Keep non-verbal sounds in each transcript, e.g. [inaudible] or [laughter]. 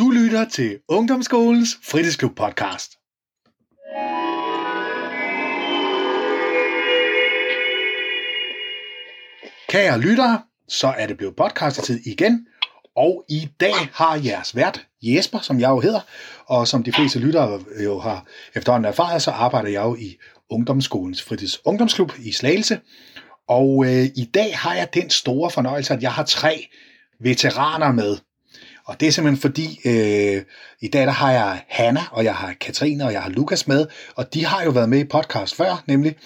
Du lytter til Ungdomsskolens Fritidsklub podcast. Kære lyttere, så er det blevet podcastetid igen, og i dag har jeres vært Jesper, som jeg jo hedder, og som de fleste lyttere jo har efterhånden erfaret, så arbejder jeg jo i Ungdomsskolens Fritids Ungdomsklub i Slagelse. Og øh, i dag har jeg den store fornøjelse, at jeg har tre veteraner med. Og det er simpelthen fordi, øh, i dag der har jeg Hanna, og jeg har Katrine, og jeg har Lukas med, og de har jo været med i podcast før, nemlig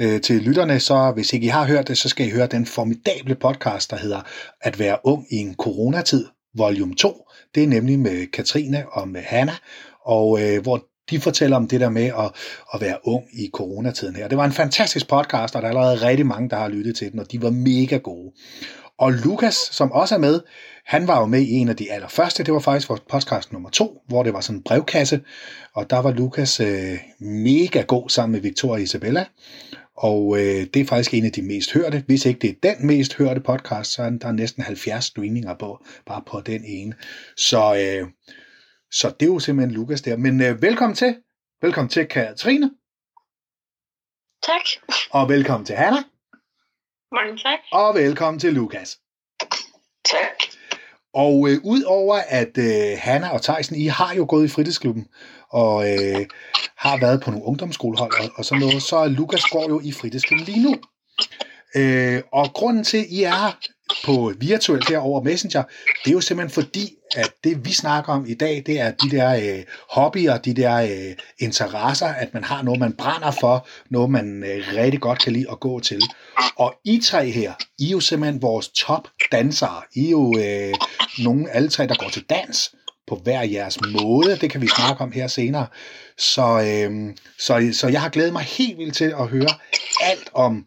øh, til lytterne, så hvis ikke I har hørt det, så skal I høre den formidable podcast, der hedder At være ung i en coronatid, volume 2. Det er nemlig med Katrine og med Hanna, og øh, hvor de fortæller om det der med at, at være ung i coronatiden her. Det var en fantastisk podcast, og der er allerede rigtig mange, der har lyttet til den, og de var mega gode. Og Lukas, som også er med, han var jo med i en af de allerførste, det var faktisk vores podcast nummer to, hvor det var sådan en brevkasse, og der var Lukas øh, mega god sammen med Victoria Isabella, og øh, det er faktisk en af de mest hørte. Hvis ikke det er den mest hørte podcast, så er der næsten 70 streaminger på, bare på den ene. Så, øh, så det er jo simpelthen Lukas der. Men øh, velkommen til. Velkommen til Katrine. Tak. Og velkommen til Hanna. Mange tak. Og velkommen til Lukas. Tak. Og øh, udover at øh, Hanna og Theisen, I har jo gået i fritidsklubben, og øh, har været på nogle ungdomsskolehold og, og sådan noget, så Lukas går jo i fritidsklubben lige nu. Øh, og grunden til, at I er på virtuelt her over Messenger, det er jo simpelthen fordi, at det vi snakker om i dag, det er de der øh, hobbyer, de der øh, interesser, at man har noget, man brænder for, noget man øh, rigtig godt kan lide at gå til. Og I tre her, I er jo simpelthen vores top dansere. I er jo øh, nogle alle tre, der går til dans på hver jeres måde. Det kan vi snakke om her senere. Så, øh, så, så jeg har glædet mig helt vildt til at høre alt om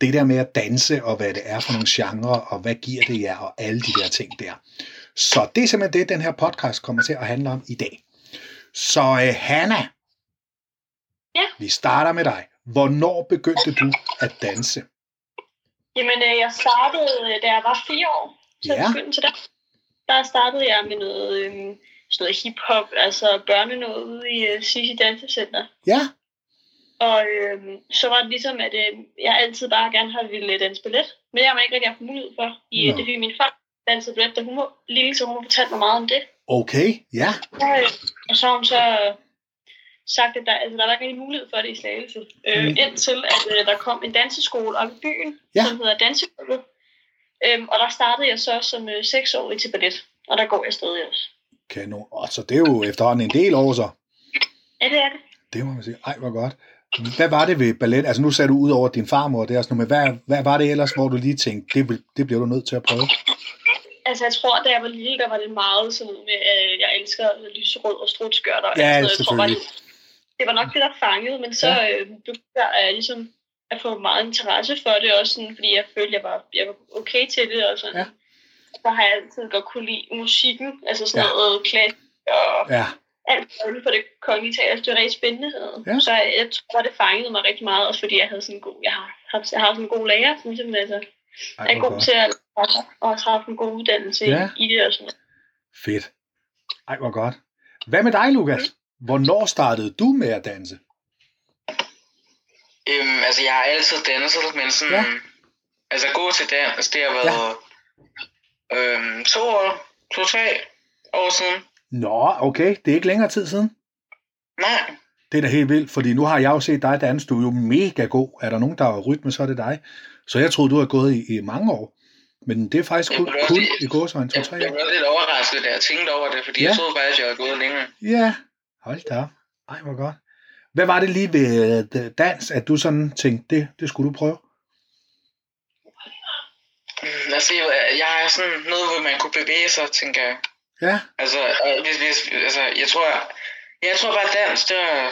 det der med at danse, og hvad det er for nogle genrer, og hvad giver det jer, og alle de der ting der. Så det er simpelthen det, den her podcast kommer til at handle om i dag. Så uh, Hanna, Ja. vi starter med dig. Hvornår begyndte du at danse? Jamen, øh, jeg startede, øh, da jeg var fire år. Så Ja. jeg begyndte til det. Der startede jeg med noget, øh, sådan noget hiphop, altså børnenået ude i øh, Sisi Dansecenter. Ja, Og øh, så var det ligesom, at øh, jeg altid bare gerne har ville danse ballet. Men jeg har ikke rigtig haft mulighed for. I, Nå. det fordi min far dansede ballet, da hun var lille, så hun har fortalt mig meget om det. okay, ja, Så, øh, og så har hun så øh, sagt, at der, altså, der var ikke rigtig mulighed for det i Slagelse. Øh, Mm. Indtil at øh, der kom en danseskole op i byen, Ja. ja. som hedder Dansegulvet. Øhm, og der startede jeg så som øh, seksårig til ballet. Og der går jeg stadig også. kanon. Og så det er jo efterhånden en del år så. Ja, det er det. Det må man sige. Ej, hvor godt. Hvad var det ved ballet? Altså nu sagde du ud over din farmor, det er sådan noget, men hvad, hvad var det ellers, hvor du lige tænkte, det, det bliver du nødt til at prøve? Altså, jeg tror, da jeg var lille, der var det meget sådan med, at jeg elsker lyserød og strutskørter. og Ja, alt sådan noget. Jeg tror bare, det, det var nok det, der fangede. Men så Ja. øh, begyndte jeg ligesom at få meget interesse for det også, sådan, fordi jeg følte, jeg var, jeg var okay til det. Og sådan. Ja. Så har jeg altid godt kunne lide musikken, altså sådan ja. noget klassisk og Ja, alt muligt på det kongelige teater. Det var rigtig spændende. Ja. Så jeg, jeg tror, det fangede mig rigtig meget, også fordi jeg havde sådan en god, jeg har, haft, jeg har sådan en god lærer, som ligesom, altså, Ej, er god godt. til at og har haft en god uddannelse Ja. i det og sådan noget. Fedt. Ej, hvor godt. Hvad med dig, Lukas? Hvornår startede du med at danse? Øhm, altså, jeg har altid danset, men sådan... Ja. Altså, gå til dans, det har været... Ja. Øhm, to år, to-tre år siden. Nå, okay, det er ikke længere tid siden. Nej, Det er da helt vildt, fordi nu har jeg jo set dig danse, du er jo mega god. Er der nogen, der har rytme, så er det dig. Så jeg troede, du har gået i, i mange år. Men det er faktisk kun, Jeg kun også- i gåsøjne jeg, to-tre jeg år. var lidt overrasket, da jeg tænkte over det, fordi Ja. jeg troede faktisk, jeg havde gået længere. Ja, hold da op. Ej, hvor godt. Hvad var det lige ved øh, dans, at du sådan tænkte, det, det skulle du prøve? Mm, Altså, jeg, jeg har sådan noget, hvor man kunne bevæge sig, tænker jeg. Ja, Altså, øh, hvis, hvis, altså jeg tror, jeg tror bare, dans, det er,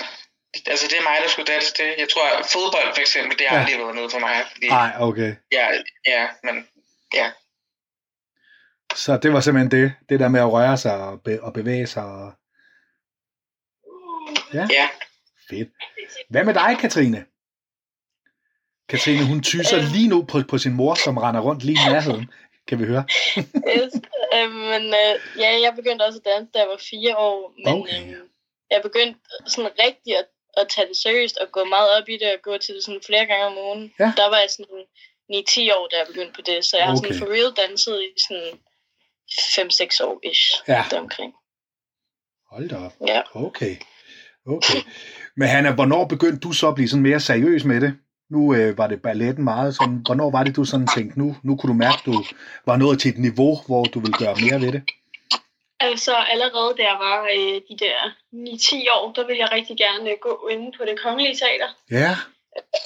altså, det er mig, der skulle danse det. Jeg tror, fodbold for eksempel, det har Ja. ja. aldrig været noget for mig. Fordi, nej, okay. ja, ja, men ja. Så det var simpelthen det, det der med at røre sig og, be, og bevæge sig. Og... Ja. Fedt. Hvad med dig, Katrine? Katrine, hun tyser Øh. lige nu på, på sin mor, som render rundt lige i nærheden. Kan vi høre. [laughs] yes. øh, men øh, ja, jeg begyndte også at danse, da jeg var fire år. Men Okay. øh, jeg begyndte sådan rigtig at, at tage det seriøst og gå meget op i det og gå til det sådan flere gange om ugen. Ja. Der var jeg sådan 9-10 år, da jeg begyndte på det. Så jeg har Okay. sådan for real danset i sådan 5-6 år ish. Ja. Deromkring. Hold da op. Ja. Okay. Okay. Men Hanna, hvornår begyndte du så at blive sådan mere seriøs med det? Nu øh, var det balletten meget sådan. Hvornår var det, du sådan tænkte, nu, nu kunne du mærke, du var nået til et niveau, hvor du ville gøre mere ved det? Altså allerede da jeg var øh, de der 9-10 år, der ville jeg rigtig gerne øh, gå inde på det kongelige teater. Ja,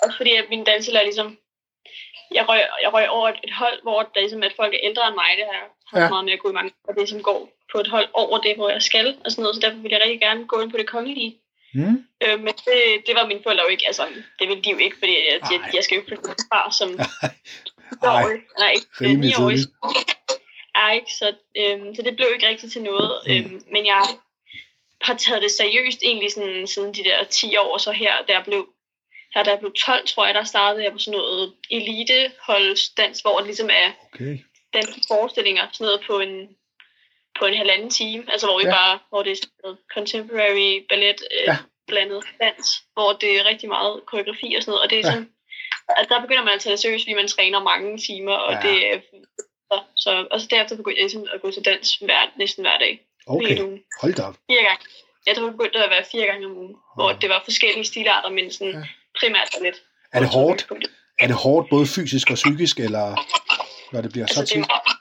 Også fordi at min danselærer ligesom, jeg røg, jeg røg over et, et hold, hvor der ligesom, at folk er ældre end mig, det har jeg haft Ja. meget med at gå i mange, og det som går på et hold over det, hvor jeg skal, og sådan noget, så derfor ville jeg rigtig gerne gå ind på det kongelige. Mm, Øh, men det, det var mine forældre jo ikke, altså det ville de jo ikke, fordi jeg, jeg, Nej. jeg skal jo ikke flytte fra som [laughs] Ej, nej, øh, rimelig 9 år. tidligt. Ej, ikke, så, øhm, så det blev ikke rigtigt til noget. Mm. Øhm, men jeg har taget det seriøst egentlig sådan, siden de der 10 år, så her, jeg blev, her, da jeg blev 12, tror jeg, der startede jeg på sådan noget eliteholdsdans, hvor det ligesom er okay. danske forestillinger, sådan noget på en, på en halvanden time, altså hvor vi Ja. ja. bare, hvor det er sådan noget contemporary ballet, øh, Ja. ja. blandet dans, hvor det er rigtig meget koreografi og sådan noget, og det er Ja. sådan, at der begynder man at tage det seriøst, fordi man træner mange timer, og Ja. ja. det er så, så og så derefter begyndte jeg ligesom at gå til dans hver, næsten hver dag. Okay, hold da op. Fire gange. Jeg tror, det begyndte at være fire gange om ugen, hvor det var forskellige stilarter, men sådan Ja. ja. primært ballet. Er det hårdt? Er det hårdt både fysisk og psykisk, eller når det bliver så Altså, det tit? er,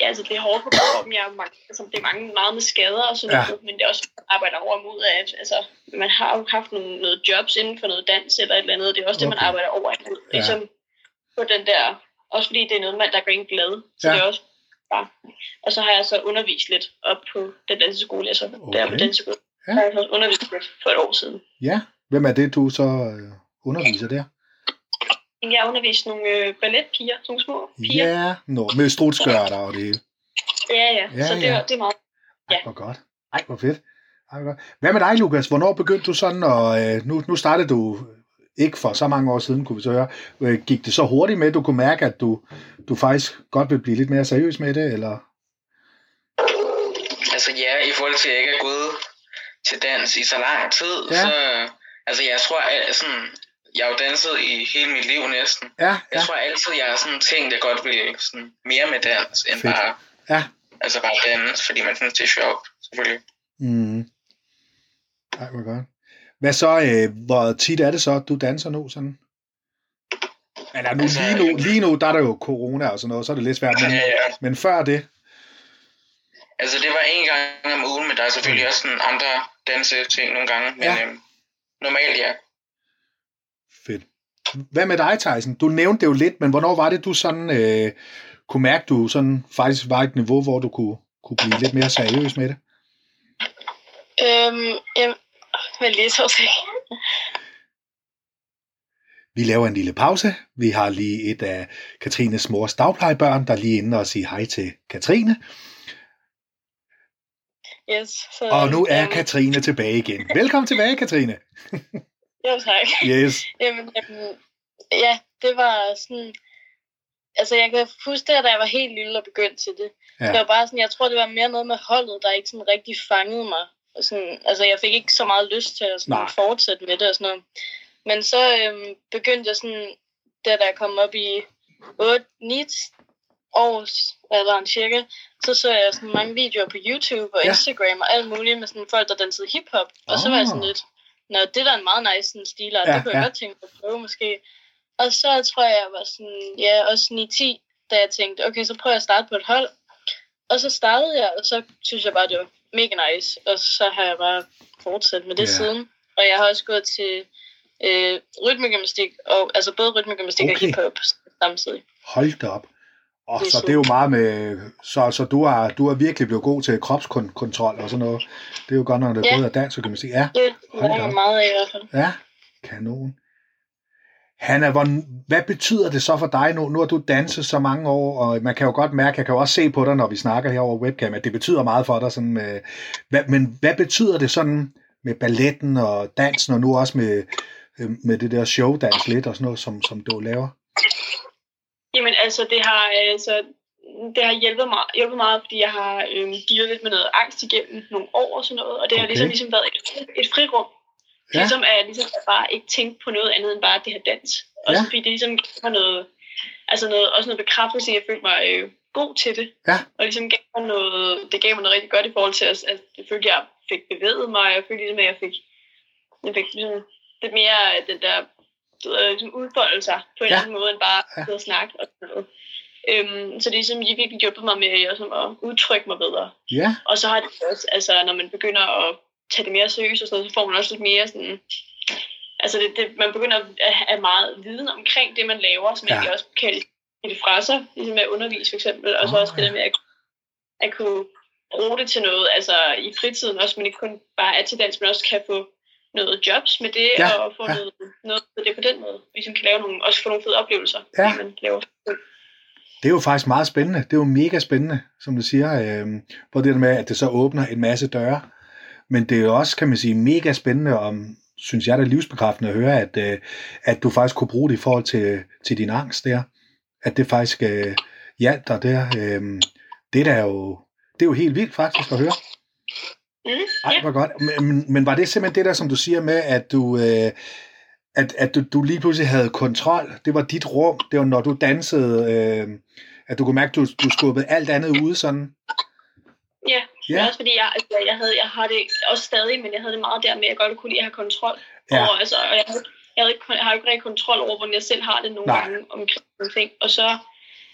ja, altså, det er hårdt på kroppen. Jeg er mange, altså, det er mange, meget med skader og sådan Ja. noget, men det er også arbejder over mod, at altså, man har jo haft nogle, noget jobs inden for noget dans eller et eller andet. Det er også det, man Okay. arbejder over imod. Ja. Ligesom på den der, også fordi det er noget, man, der gør en glad. Så Ja. det er også bare. Og så har jeg så undervist lidt op på den danseskole, altså okay. der på Okay. danseskole. Ja. Jeg har så undervist lidt for et år siden. Ja, hvem er det, du så øh, underviser der? Jeg har undervist nogle øh, balletpiger, nogle små piger. Ja, no, med strutskørter og det hele. Ja, ja. Ja, ja så det, ja. er- det er meget. Ej, Ja. hvor godt. Ej, hvor fedt. Ej, hvor godt. Hvad med dig, Lukas? Hvornår begyndte du sådan, og øh, nu, nu startede du ikke for så mange år siden, kunne vi så høre. Øh, gik det så hurtigt med, at du kunne mærke, at du, du faktisk godt vil blive lidt mere seriøs med det, eller? Altså ja, i forhold til, at jeg ikke er gået til dans i så lang tid, ja. så... Altså jeg tror, at sådan, jeg har jo danset i hele mit liv næsten. Ja, Jeg ja, tror altid, jeg har sådan at jeg godt ville sådan mere med dans, end Fedt. bare, ja. altså bare dans, fordi man synes, det er sjovt, selvfølgelig. Mm. Ej, hvor godt. Hvad så, øh, hvor tit er det så, at du danser nu sådan? Eller nu, Altså, lige, nu, lige nu, der er der jo corona og sådan noget, så er det lidt svært, men, Ja, ja. men før det, Altså det var en gang om ugen, men der er selvfølgelig også sådan andre danse ting nogle gange, men ja. øhm, normalt ja. Hvad med dig, Tyson? Du nævnte det jo lidt, men hvornår var det, du sådan øh, kunne mærke, du sådan faktisk var et niveau, hvor du kunne, kunne blive lidt mere seriøs med det? Øhm, jamen, men lige så. Vi laver en lille pause. Vi har lige et af Katrines mors dagplejebørn, der er lige inde og sige hej til Katrine. Yes, så, Og nu er øhm, Katrine tilbage igen. Velkommen tilbage, Katrine. [laughs] Jo, tak. Yes. [laughs] Jamen, jamen, ja, det var sådan... Altså, jeg kan huske det, da jeg var helt lille og begyndte til det. Ja. Det var bare sådan, jeg tror, det var mere noget med holdet, der ikke sådan rigtig fangede mig. Og sådan, altså, jeg fik ikke så meget lyst til at sådan, Nej. fortsætte med det og sådan noget. Men så øhm, begyndte jeg sådan, der da jeg kom op i 8-9 års alderen cirka, så så jeg sådan mange videoer på YouTube og Ja. Instagram og alt muligt med sådan folk, der dansede hiphop. Og så var jeg sådan Ah. lidt, Nå, det er da en meget nice sådan, stil, og Ja, det kunne jeg ja. godt tænke mig at prøve måske. Og så tror jeg, jeg var sådan, ja, også 9-10, da jeg tænkte, okay, så prøver jeg at starte på et hold. Og så startede jeg, og så synes jeg bare, det var mega nice. Og så har jeg bare fortsat med det ja. siden. Og jeg har også gået til øh, rytmegymnastik, og, altså både rytmegymnastik Okay. og hiphop samtidig. Hold da op. Og er så det er jo meget med, så, så du, har, du har virkelig blevet god til kropskontrol og sådan noget. Det er jo godt, når det Ja. både er dans og gymnastik. Ja, Det man meget af i hvert fald. ja, kanon. Hanna, hvor, hvad betyder det så for dig nu? Nu har du danset så mange år, og man kan jo godt mærke, jeg kan jo også se på dig, når vi snakker her over webcam, at det betyder meget for dig. Sådan med, hvad, men hvad betyder det sådan med balletten og dansen, og nu også med, øh, med det der showdans lidt og sådan noget, som, som du laver? Jamen altså, det har, altså, det har hjulpet mig, hjulpet meget, fordi jeg har øh, dealet lidt med noget angst igennem nogle år og sådan noget, og det har Okay. ligesom, ligesom været et, et frirum. Ja. Ligesom at jeg ligesom at bare ikke tænke på noget andet end bare det her dans. Og Ja. så fordi det ligesom mig noget, altså noget, også noget bekræftelse, jeg følte mig øh, god til det. Ja. Og ligesom gav mig noget, det gav mig noget rigtig godt i forhold til, at, at jeg følte, at jeg fik bevæget mig, og jeg følte ligesom, at jeg fik, jeg fik ligesom, lidt mere den der ved, ligesom udfolde sig på en Ja. ja. anden måde, end bare Ja. at og snakke og sådan noget. Øhm, så det er ligesom virkelig hjulpet mig med også at udtrykke mig bedre. Ja, Og så har det også, altså når man begynder at tage det mere seriøst og sådan noget, så får man også lidt mere sådan, altså det, det, man begynder at have meget viden omkring det, man laver, man Ja. ja. også kan det fra sig, ligesom med at undervise for eksempel, og så Åh, også det ja. der med at, at kunne bruge det til noget, altså i fritiden også, men ikke kun bare er til dans, men også kan få noget jobs med det, Ja, og få ja. noget, noget med det på den måde. Ligesom kan lave nogle, også få nogle fede oplevelser, Ja. man laver det er jo faktisk meget spændende. Det er jo mega spændende, som du siger. Øh, både det der med, at det så åbner en masse døre, men det er jo også, kan man sige, mega spændende om, synes jeg, det er livsbekræftende at høre, at, øh, at du faktisk kunne bruge det i forhold til, til din angst der. At det faktisk øh, hjalp dig der. Øh, det, der er jo, det er jo helt vildt faktisk at høre. Mm, Ej, ja. hvor godt. Men, men- var det simpelthen det der, som du siger med, at du, øh, at, at du, du lige pludselig havde kontrol? Det var dit rum. Det var, når du dansede, øh, at du kunne mærke, at du, du skubbede alt andet ude sådan? Ja, Ja. ja. også fordi jeg, altså, jeg, havde, jeg har det også stadig, men jeg havde det meget der med, at jeg godt kunne lide at have kontrol Ja. over, altså, og jeg, jeg, havde ikke, jeg har ikke rigtig kontrol over, hvordan jeg selv har det nogle Nej. gange omkring nogle ting, og så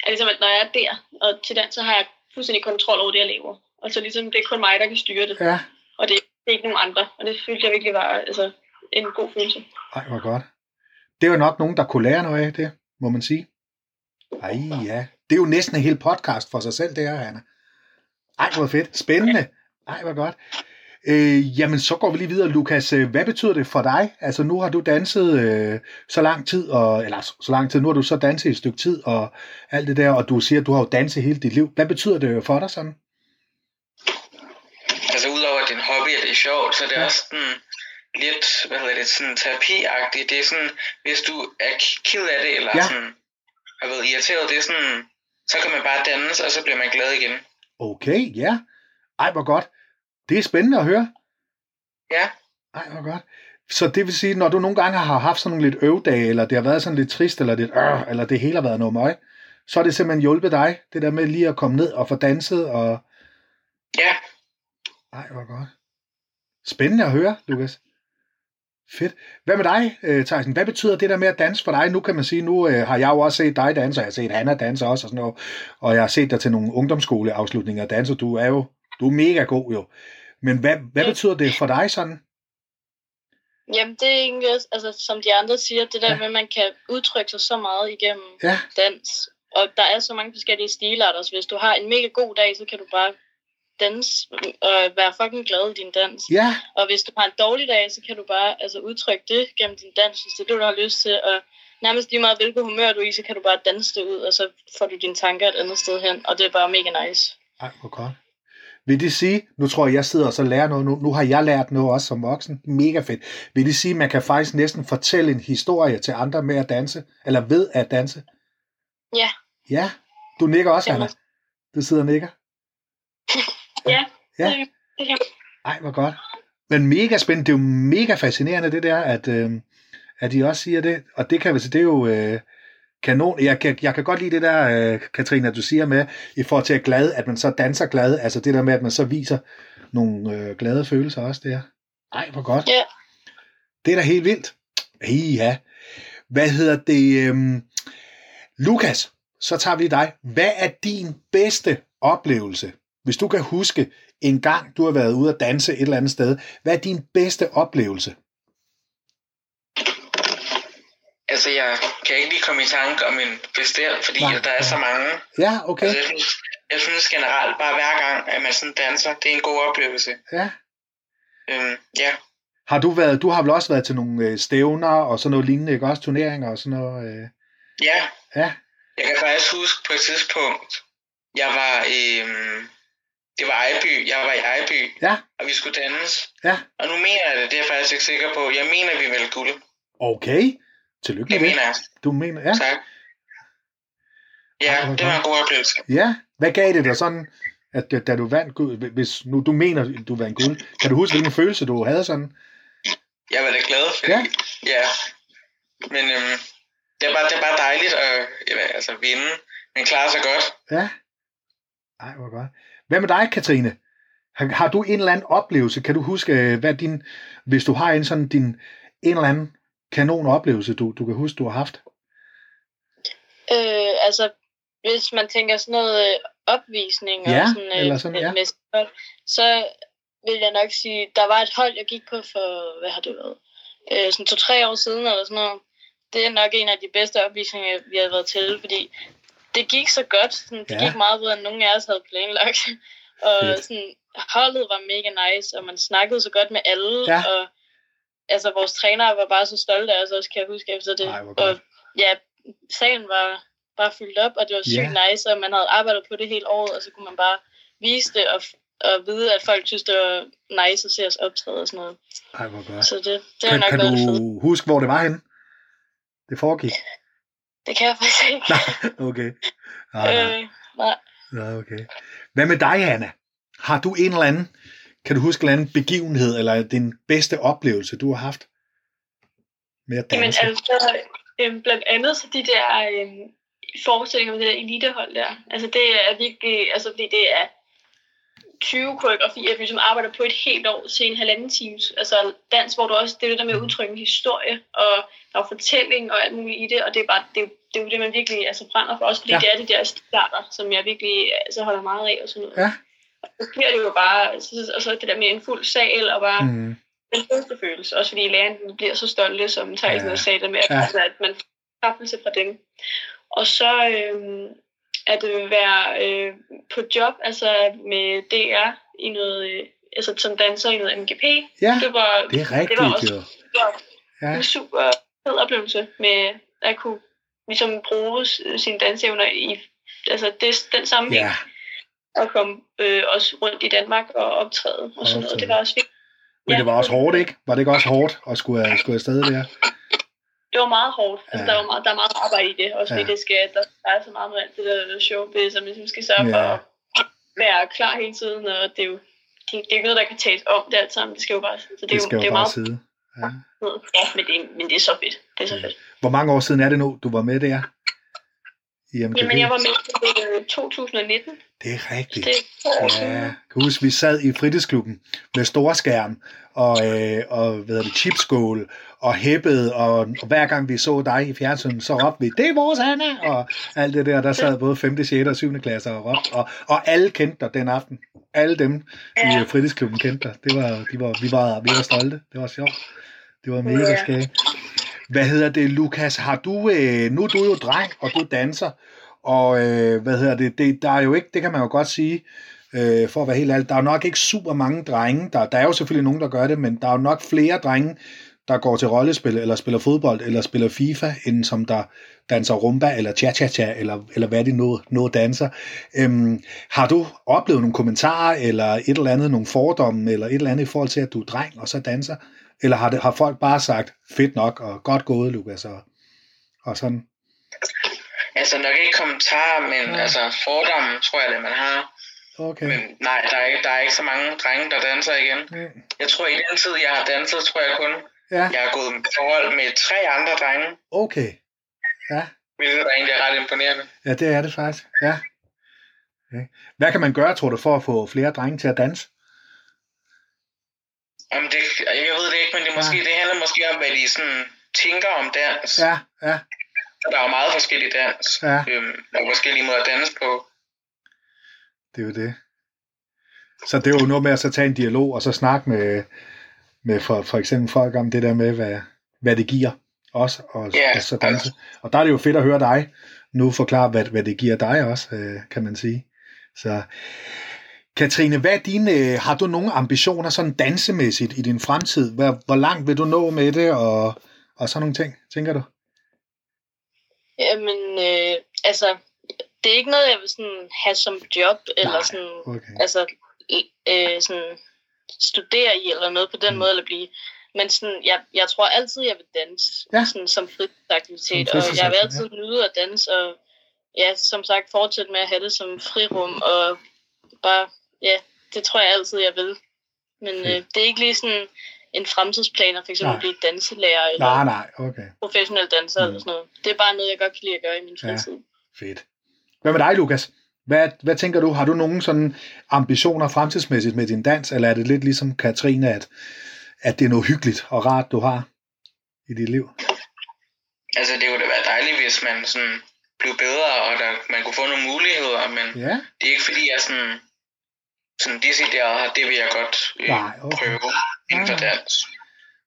er det ligesom, at når jeg er der, og til den, så har jeg fuldstændig kontrol over det, jeg laver, og så ligesom, det er kun mig, der kan styre det, Ja. og det, det er ikke nogen andre, og det følte jeg virkelig var altså, en god følelse. Ej, hvor godt. Det var nok nogen, der kunne lære noget af det, må man sige. Ej, ja. Det er jo næsten en hel podcast for sig selv, det her, Anna. Ej, hvor fedt. Spændende. Ej, hvor godt. Øh, jamen, så går vi lige videre, Lukas. Øh, Hvad betyder det for dig? Altså, nu har du danset øh, så lang tid, og, eller så, så lang tid, nu har du så danset et stykke tid, og alt det der, og du siger, at du har jo danset hele dit liv. Hvad betyder det for dig sådan? Altså udover at det er er sjovt, så er det Ja. ja. også sådan lidt, hvad hedder det, sådan terapiagtigt. Det er sådan, hvis du er ked af det, eller Ja. sådan, har været irriteret, det er sådan, så kan man bare danse, og så bliver man glad igen. Okay, ja. Ej, hvor godt. Det er spændende at høre. Ja, Ej, hvor godt. Så det vil sige, når du nogle gange har haft sådan nogle lidt øvdage, eller det har været sådan lidt trist, eller, lidt, øh, eller det hele har været noget møg, så er det simpelthen hjulpet dig, det der med lige at komme ned og få danset, og ja. ej, hvor godt. Spændende at høre, Lukas. Fedt. Hvad med dig, øh, Tyson? Hvad betyder det der med at danse for dig? Nu kan man sige, nu øh, har jeg jo også set dig danse, og jeg har set Hanna danse også, og sådan noget, og jeg har set dig til nogle ungdomsskoleafslutninger og danse, du er jo du er mega god jo. Men hvad, hvad Ja. betyder det for dig sådan? Jamen, det er egentlig altså, som de andre siger, det der ja. med, at man kan udtrykke sig så meget igennem Ja, dans. Og der er så mange forskellige stilarter, så hvis du har en mega god dag, så kan du bare danse og være fucking glad i din dans. ja, Og hvis du har en dårlig dag, så kan du bare altså, udtrykke det gennem din dans, hvis det er det, du har lyst til. Og nærmest lige meget, hvilket humør du er i, så kan du bare danse det ud, og så får du dine tanker et andet sted hen. Og det er bare mega nice. Ej, hvor godt. Vil det sige, nu tror jeg, jeg sidder og så lærer noget, nu, nu har jeg lært noget også som voksen, mega fedt. Vil det sige, at man kan faktisk næsten fortælle en historie til andre med at danse, eller ved at danse? Ja. Ja, du nikker også. Anna. Du sidder og nikker. [laughs] Ja, kan Ej, hvor godt. Men mega spændende, det er jo mega fascinerende det der, at, øh, at I også siger det, og det kan det er jo øh, kanon. Jeg kan, jeg kan godt lide det der, øh, Katrine, at du siger med, i forhold til at glad, at man så danser glad, altså det der med, at man så viser nogle øh, glade følelser også der. Ej, hvor godt. Ja. Det er da helt vildt. Hey, ja. Hvad hedder det? Øhm, Lukas, så tager vi dig. Hvad er din bedste oplevelse, hvis du kan huske en gang, du har været ude at danse et eller andet sted. Hvad er din bedste oplevelse? Altså, jeg kan ikke lige komme i tanke om en bestemt, fordi Nej, der er så mange. Ja, okay. Altså, jeg, synes, jeg synes generelt bare hver gang, at man sådan danser, det er en god oplevelse. Ja. Øhm, ja, Har du været, du har vel også været til nogle øh, stævner og sådan noget lignende, ikke også turneringer og sådan noget? Øh. ja. Ja, Jeg kan faktisk huske på et tidspunkt, jeg var øhm, det var Ejby, jeg var i Ejby, ja, og vi skulle danse. ja. Og nu mener jeg det, det er jeg faktisk ikke sikker på. Jeg mener, vi vil guld. Okay. Tillykke med det. mener jeg. Du mener, ja. Tak. Ja, Ej, det var en god oplevelse. Ja, hvad gav det dig sådan, at da- du vandt guld, hvis nu du mener, du vandt guld, kan du huske, hvilken følelse du havde sådan? Jeg var da glad, fordi, Ja. ja. Men øhm, det, er bare, det er bare dejligt at altså, vinde, men klare sig godt. Ja. Ej, hvor godt. Hvad med dig, Katrine? Har, har du en eller anden oplevelse? Kan du huske, øh, hvad din, hvis du har en sådan din, en eller anden kanon oplevelse, du, du kan huske, du har haft? Øh, altså, hvis man tænker sådan noget øh, opvisning Ja, og sådan, øh, eller sådan, ja. med så vil jeg nok sige, der var et hold, jeg gik på for, hvad har det været, øh, sådan to-tre år siden eller sådan noget. Det er nok en af de bedste opvisninger, vi har været til, fordi det gik så godt. Sådan, det Ja. gik meget bedre, end nogen af os havde planlagt. [laughs] og Fedt. sådan, holdet var mega nice, og man snakkede så godt med alle. Ja. Og altså, vores trænere var bare så stolte af os også, kan jeg huske efter det. Ej, og ja, salen var bare fyldt op, og det var sygt Ja. nice, og man havde arbejdet på det hele året, og så kunne man bare vise det, og, og vide, at folk synes, det var nice at se os optræde og sådan noget. Ej, hvor godt. Så det, det Kan, nok kan du huske, hvor det var henne? Det foregik? [laughs] Det kan jeg faktisk ikke. Okay. Nej, nej. øh, nej. Ja, okay. Hvad med dig, Anna? Har du en eller anden, kan du huske en eller anden begivenhed, eller din bedste oplevelse, du har haft med at Jamen danse? altså, øhm, blandt andet så de der øhm, forestillinger med det der elitehold der. Altså det er virkelig, altså fordi det er 20 koreografier, vi som arbejder på et helt år til en halvanden times. Altså dans, hvor du også, det er det der med at udtrykke en historie, og der er fortælling og alt muligt i det, og det er bare, det, det er jo det, man virkelig altså, brænder for, også fordi Ja. det er de der starter, som jeg virkelig altså, holder meget af og sådan noget. Ja. Og så bliver det jo bare, så, og så det der med en fuld sal, og bare, Mm. den fedeste følelse, også fordi lærerne bliver så stolte, som Thijs Ja. sagde det med, Ja. ja. altså, at man får fra dem. Og så øhm, at øh, være øh, på job, altså med DR i noget, øh, altså som danser i noget MGP. Ja, Det var, det er rigtigt, det var også jo. det var Ja. en super fed oplevelse med at kunne ligesom bruge s- sine dansevner i altså det, den sammenhæng, Ja, ja. og komme øh, også rundt i Danmark og optræde og sådan noget. Det var også vigtigt. men det var også hårdt, ikke? Var det ikke også hårdt at skulle, skulle afsted der? Det var meget hårdt. Altså, Ja. der, var meget, der er meget arbejde i det. Også fordi Ja. det skal, der er så meget med alt det der showbiz, som ligesom skal sørge Ja. for at være klar hele tiden. Og det er jo det, det er ikke noget, der kan tages om det alt sammen. Det skal jo bare... Så det, er Det jo, skal jo det er bare meget sidde. Ja. Ja, men det, men det er så fedt. Det er så fedt. Hvor mange år siden er det nu, du var med der? I? Jamen, jeg var med i øh, 2019. Det er rigtigt. Det er. Ja, kan huske, vi sad i fritidsklubben med storskærm og, øh, og hvad det, chipskål og hæppede, og, og hver gang vi så dig i fjernsynet, så råbte vi, det er vores Anna, og alt det der, der sad både 5., 6. og 7. klasse og råbte, og, og alle kendte dig den aften. Alle dem i Ja. øh, fritidsklubben kendte dig. Det var, de var, vi, var, vi var stolte. Det var sjovt. Det var mega skægt. Hvad hedder det, Lukas? Har du, øh, nu er du jo dreng, og du danser, og øh, hvad hedder det, det, der er jo ikke, det kan man jo godt sige, øh, for at være helt ærlig, der er jo nok ikke super mange drenge, der, der er jo selvfølgelig nogen, der gør det, men der er jo nok flere drenge, der går til rollespil, eller spiller fodbold, eller spiller FIFA, end som der danser rumba, eller cha-cha-cha, eller, eller hvad de nu, nu danser. Øhm, har du oplevet nogle kommentarer, eller et eller andet, nogle fordomme, eller et eller andet i forhold til, at du er dreng, og så danser? Eller har, det, har folk bare sagt, fedt nok, og godt gået, Lukas, og, og sådan? Altså nok ikke kommentarer, men Ja. altså fordomme, tror jeg, det man har. Okay. Men nej, der er, ikke, der er ikke så mange drenge, der danser igen. Mm. Jeg tror, i den tid, jeg har danset, tror jeg kun, Ja, jeg har gået i forhold med tre andre drenge, okay. Ja, hvilket er egentlig er ret imponerende. ja, det er det faktisk. Ja. Okay. Hvad kan man gøre, tror du, for at få flere drenge til at danse? Jamen, det, jeg ved det ikke, men det, måske, Ja. det handler måske om, hvad de sådan tænker om dans. Ja, ja, Der er jo meget forskellig dans. Ja. Øhm, er forskellige måder at danse på. det er jo det. Så det er jo noget med at så tage en dialog, og så snakke med, med for, for eksempel folk om det der med, hvad, hvad det giver os, og, Ja. og så danse. Og der er det jo fedt at høre dig nu forklare, hvad, hvad det giver dig også, øh, kan man sige. Så Katrine, hvad er dine, øh, har du nogle ambitioner sådan dansemæssigt i din fremtid? Hvor, hvor langt vil du nå med det, og, og sådan nogle ting, tænker du? Jamen, øh, altså, det er ikke noget, jeg vil sådan have som job, eller Nej, sådan, Okay. altså, øh, sådan studere i, eller noget på den Mm. måde, eller blive. Men sådan, jeg, jeg tror altid, jeg vil danse Ja. sådan, som fritidsaktivitet, Som og jeg vil altid nyde at danse, og ja, som sagt, fortsætte med at have det som frirum, og bare, ja, det tror jeg altid, jeg vil. Men øh, det er ikke lige sådan en fremtidsplan at eksempel Nej. blive danselærer eller Nej, nej, okay. professionel danser Mm. eller sådan noget. Det er bare noget, jeg godt kan lide at gøre i min Ja. fritid. Fedt. Hvad med dig, Lukas? Hvad, hvad tænker du? Har du nogen sådan ambitioner fremtidsmæssigt med din dans, eller er det lidt ligesom Katrine, at, at det er noget hyggeligt og rart, du har i dit liv? Altså, det kunne da være dejligt, hvis man sådan blev bedre, og der, man kunne få nogle muligheder, men Ja, det er ikke fordi, jeg sådan, sådan decideret har, det vil jeg godt øh, Nej, okay. prøve inden for dans.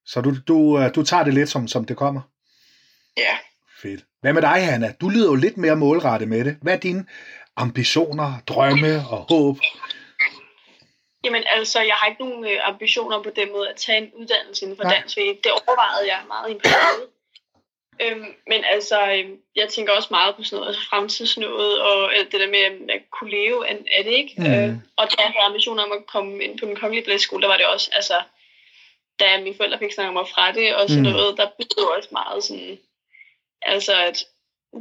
så du, du, øh, du tager det lidt, som, som det kommer? Ja, Fedt. Hvad med dig, Hanna? Du lyder jo lidt mere målrettet med det. Hvad er dine ambitioner, drømme og håb? Jamen altså, jeg har ikke nogen øh, ambitioner på den måde at tage en uddannelse inden for Nej. dans. Det overvejede jeg meget i en periode. Øhm, men altså, øhm, jeg tænker også meget på sådan noget, altså fremtidsnået, og alt det der med at, kunne leve af, af det, ikke? Mm. Øh, og da jeg havde ambitioner om at komme ind på den kongelige balletskole, der var det også, altså, da mine forældre fik snakket mig fra det, og sådan Mm. noget, der det også meget sådan, altså, at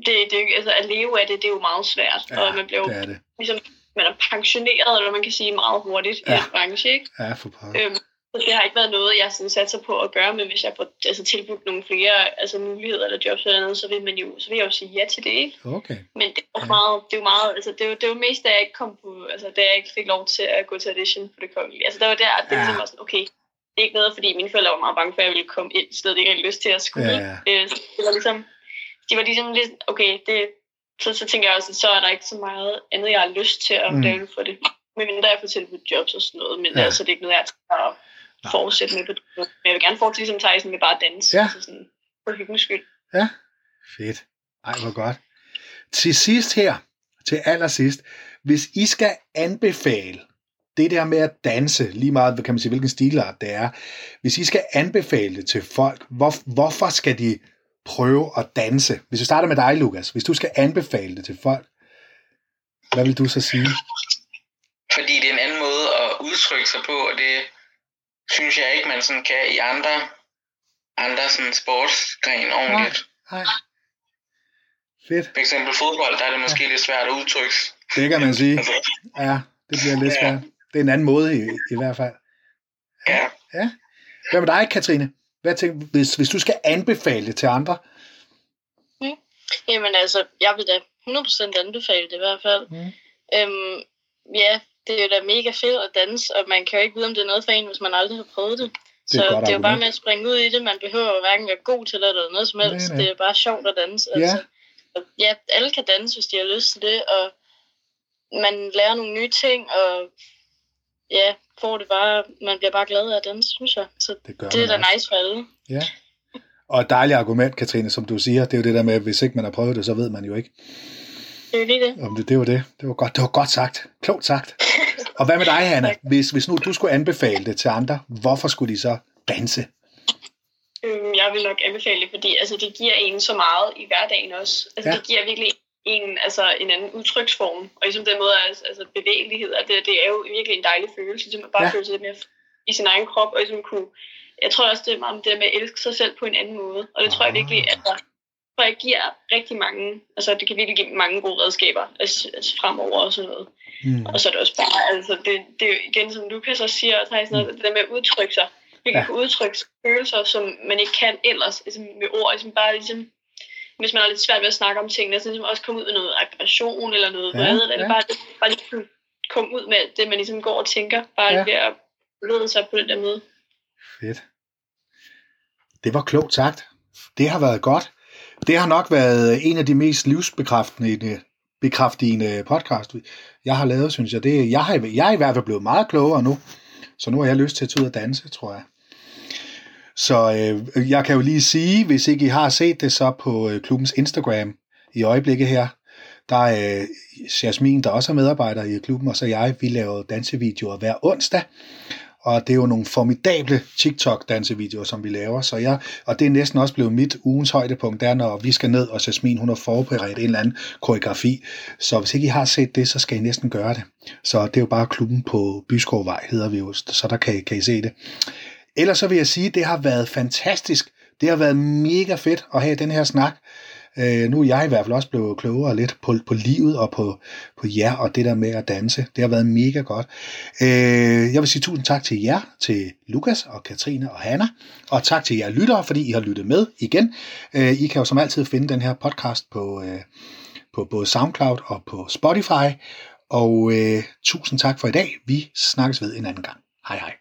det, det, er altså, at leve af det, det er jo meget svært, ja, og man bliver jo det det. ligesom, man er pensioneret, eller man kan sige, meget hurtigt ja. I den branche, ikke? Ja, for pokker. Øhm, så det har ikke været noget, jeg sådan satser på at gøre, men hvis jeg får altså, tilbudt nogle flere altså, muligheder eller jobs eller noget, så vil, man jo, så vil jeg jo sige ja til det, ikke? Okay. Men det er jo Ja. meget, det er jo meget, altså det er jo, det er jo mest, da jeg ikke kom på, altså da jeg ikke fik lov til at gå til audition på det kongelige. Altså der var der, at det Ja. ligesom var sådan, okay, ikke noget, fordi mine forældre var meget bange for, at jeg ville komme ind, så det ikke lyst til at skulle. Ja, Øh, så det var ligesom, de var ligesom lidt, okay, det, så, så tænker jeg også, så er der ikke så meget andet, jeg har lyst til at Mm. lave for det. Men mindre jeg får tilbudt jobs og sådan noget, men Ja. ja. altså, det er ikke noget, jeg tænker at fortsætte med. Men jeg vil gerne fortsætte ligesom Tyson med bare at danse, Ja. altså sådan, for hyggens skyld. Fedt. Ej, hvor godt. Til sidst her, til allersidst, hvis I skal anbefale det der med at danse, lige meget, kan man sige, hvilken stilart det er, hvis I skal anbefale det til folk, hvor, hvorfor skal de prøve at danse? Hvis vi starter med dig, Lukas, hvis du skal anbefale det til folk, hvad vil du så sige? fordi det er en anden måde at udtrykke sig på, og det synes jeg ikke, man sådan kan i andre, andre sådan sportsgren ordentligt. Nej. Fedt. For eksempel fodbold, der er det måske lidt svært at udtrykke. Det kan man sige. Ja, det bliver lidt svært. Det er en anden måde i, i hvert fald. ja. Hvad med dig, Katrine? Hvad tænker, hvis, hvis du skal anbefale det til andre? Jamen altså, jeg vil da 100% anbefale det i hvert fald. Mm. Øhm, ja, det er jo da mega fedt at danse, og man kan jo ikke vide, om det er noget for en, hvis man aldrig har prøvet det. Det er et så godt det er jo bare med at springe ud i det. Man behøver jo hverken være god til det eller noget som helst. Nej, nej. Det er bare sjovt at danse. Ja. Altså. Ja, alle kan danse, hvis de har lyst til det, og man lærer nogle nye ting, og ja, får det bare, man bliver bare glad af danse, synes jeg. Så Det gør det er da også. nice for alle. Ja. Og et dejligt argument, Katrine, som du siger, det er jo det der med, at hvis ikke man har prøvet det, så ved man jo ikke. Det er lige det. Om det, det var det. Det var godt, det var godt sagt. Klogt sagt. Og hvad med dig, Hanna? [laughs] Hvis, hvis nu du skulle anbefale det til andre, hvorfor skulle de så danse? Øhm, jeg vil nok anbefale det, fordi altså, det giver en så meget i hverdagen også. Altså, ja. Det giver virkelig en, altså, en anden udtryksform. Og ligesom den måde, altså, bevægelighed, at det, det er jo virkelig en dejlig følelse, ligesom at bare Ja. ja. føle sig lidt mere i sin egen krop, og ligesom kunne, jeg tror også, det er meget om det med at elske sig selv på en anden måde. Og det tror jeg virkelig, at der tror jeg giver rigtig mange, altså det kan virkelig give mange gode redskaber altså, altså fremover og sådan noget. Mm. Og så er det også bare, altså det, det er jo igen, som Lukas også siger, har sådan noget, det der med at udtrykke sig. Vi kan Ja. kunne udtrykke følelser, som man ikke kan ellers, altså med ord, ligesom bare ligesom, hvis man har lidt svært ved at snakke om tingene, så ligesom også komme ud med noget aggression eller noget Ja, vrede, eller ja. bare, bare lige kunne komme ud med det, man ligesom går og tænker, bare Ja. ved at bevæge sig på den der måde. Fedt. Det var klogt sagt. Det har været godt. Det har nok været en af de mest livsbekræftende bekræftigende podcast, jeg har lavet, synes jeg. Det, jeg, har, jeg er i hvert fald blevet meget klogere nu, så nu har jeg lyst til at tage ud og danse, tror jeg. Så øh, jeg kan jo lige sige, hvis ikke I har set det, så på øh, klubbens Instagram i øjeblikket her, der er øh, Jasmin, der også er medarbejder i klubben, og så jeg, vi laver dansevideoer hver onsdag. Og det er jo nogle formidable TikTok-dansevideoer, som vi laver. Så jeg, og det er næsten også blevet mit ugens højdepunkt, der når vi skal ned, og Jasmin hun har forberedt en eller anden koreografi. Så hvis ikke I har set det, så skal I næsten gøre det. Så det er jo bare klubben på Byskovvej, hedder vi jo, så der kan I, kan I se det. Ellers så vil jeg sige, at det har været fantastisk. Det har været mega fedt at have den her snak. Øh, nu er jeg i hvert fald også blevet klogere lidt på, på livet og på, på jer og det der med at danse. Det har været mega godt. Øh, jeg vil sige tusind tak til jer, til Lukas og Katrine og Hanna, og tak til jer lyttere, fordi I har lyttet med igen. Øh, I kan jo som altid finde den her podcast på, øh, på både SoundCloud og på Spotify. Og øh, tusind tak for i dag. Vi snakkes ved en anden gang. Hej hej.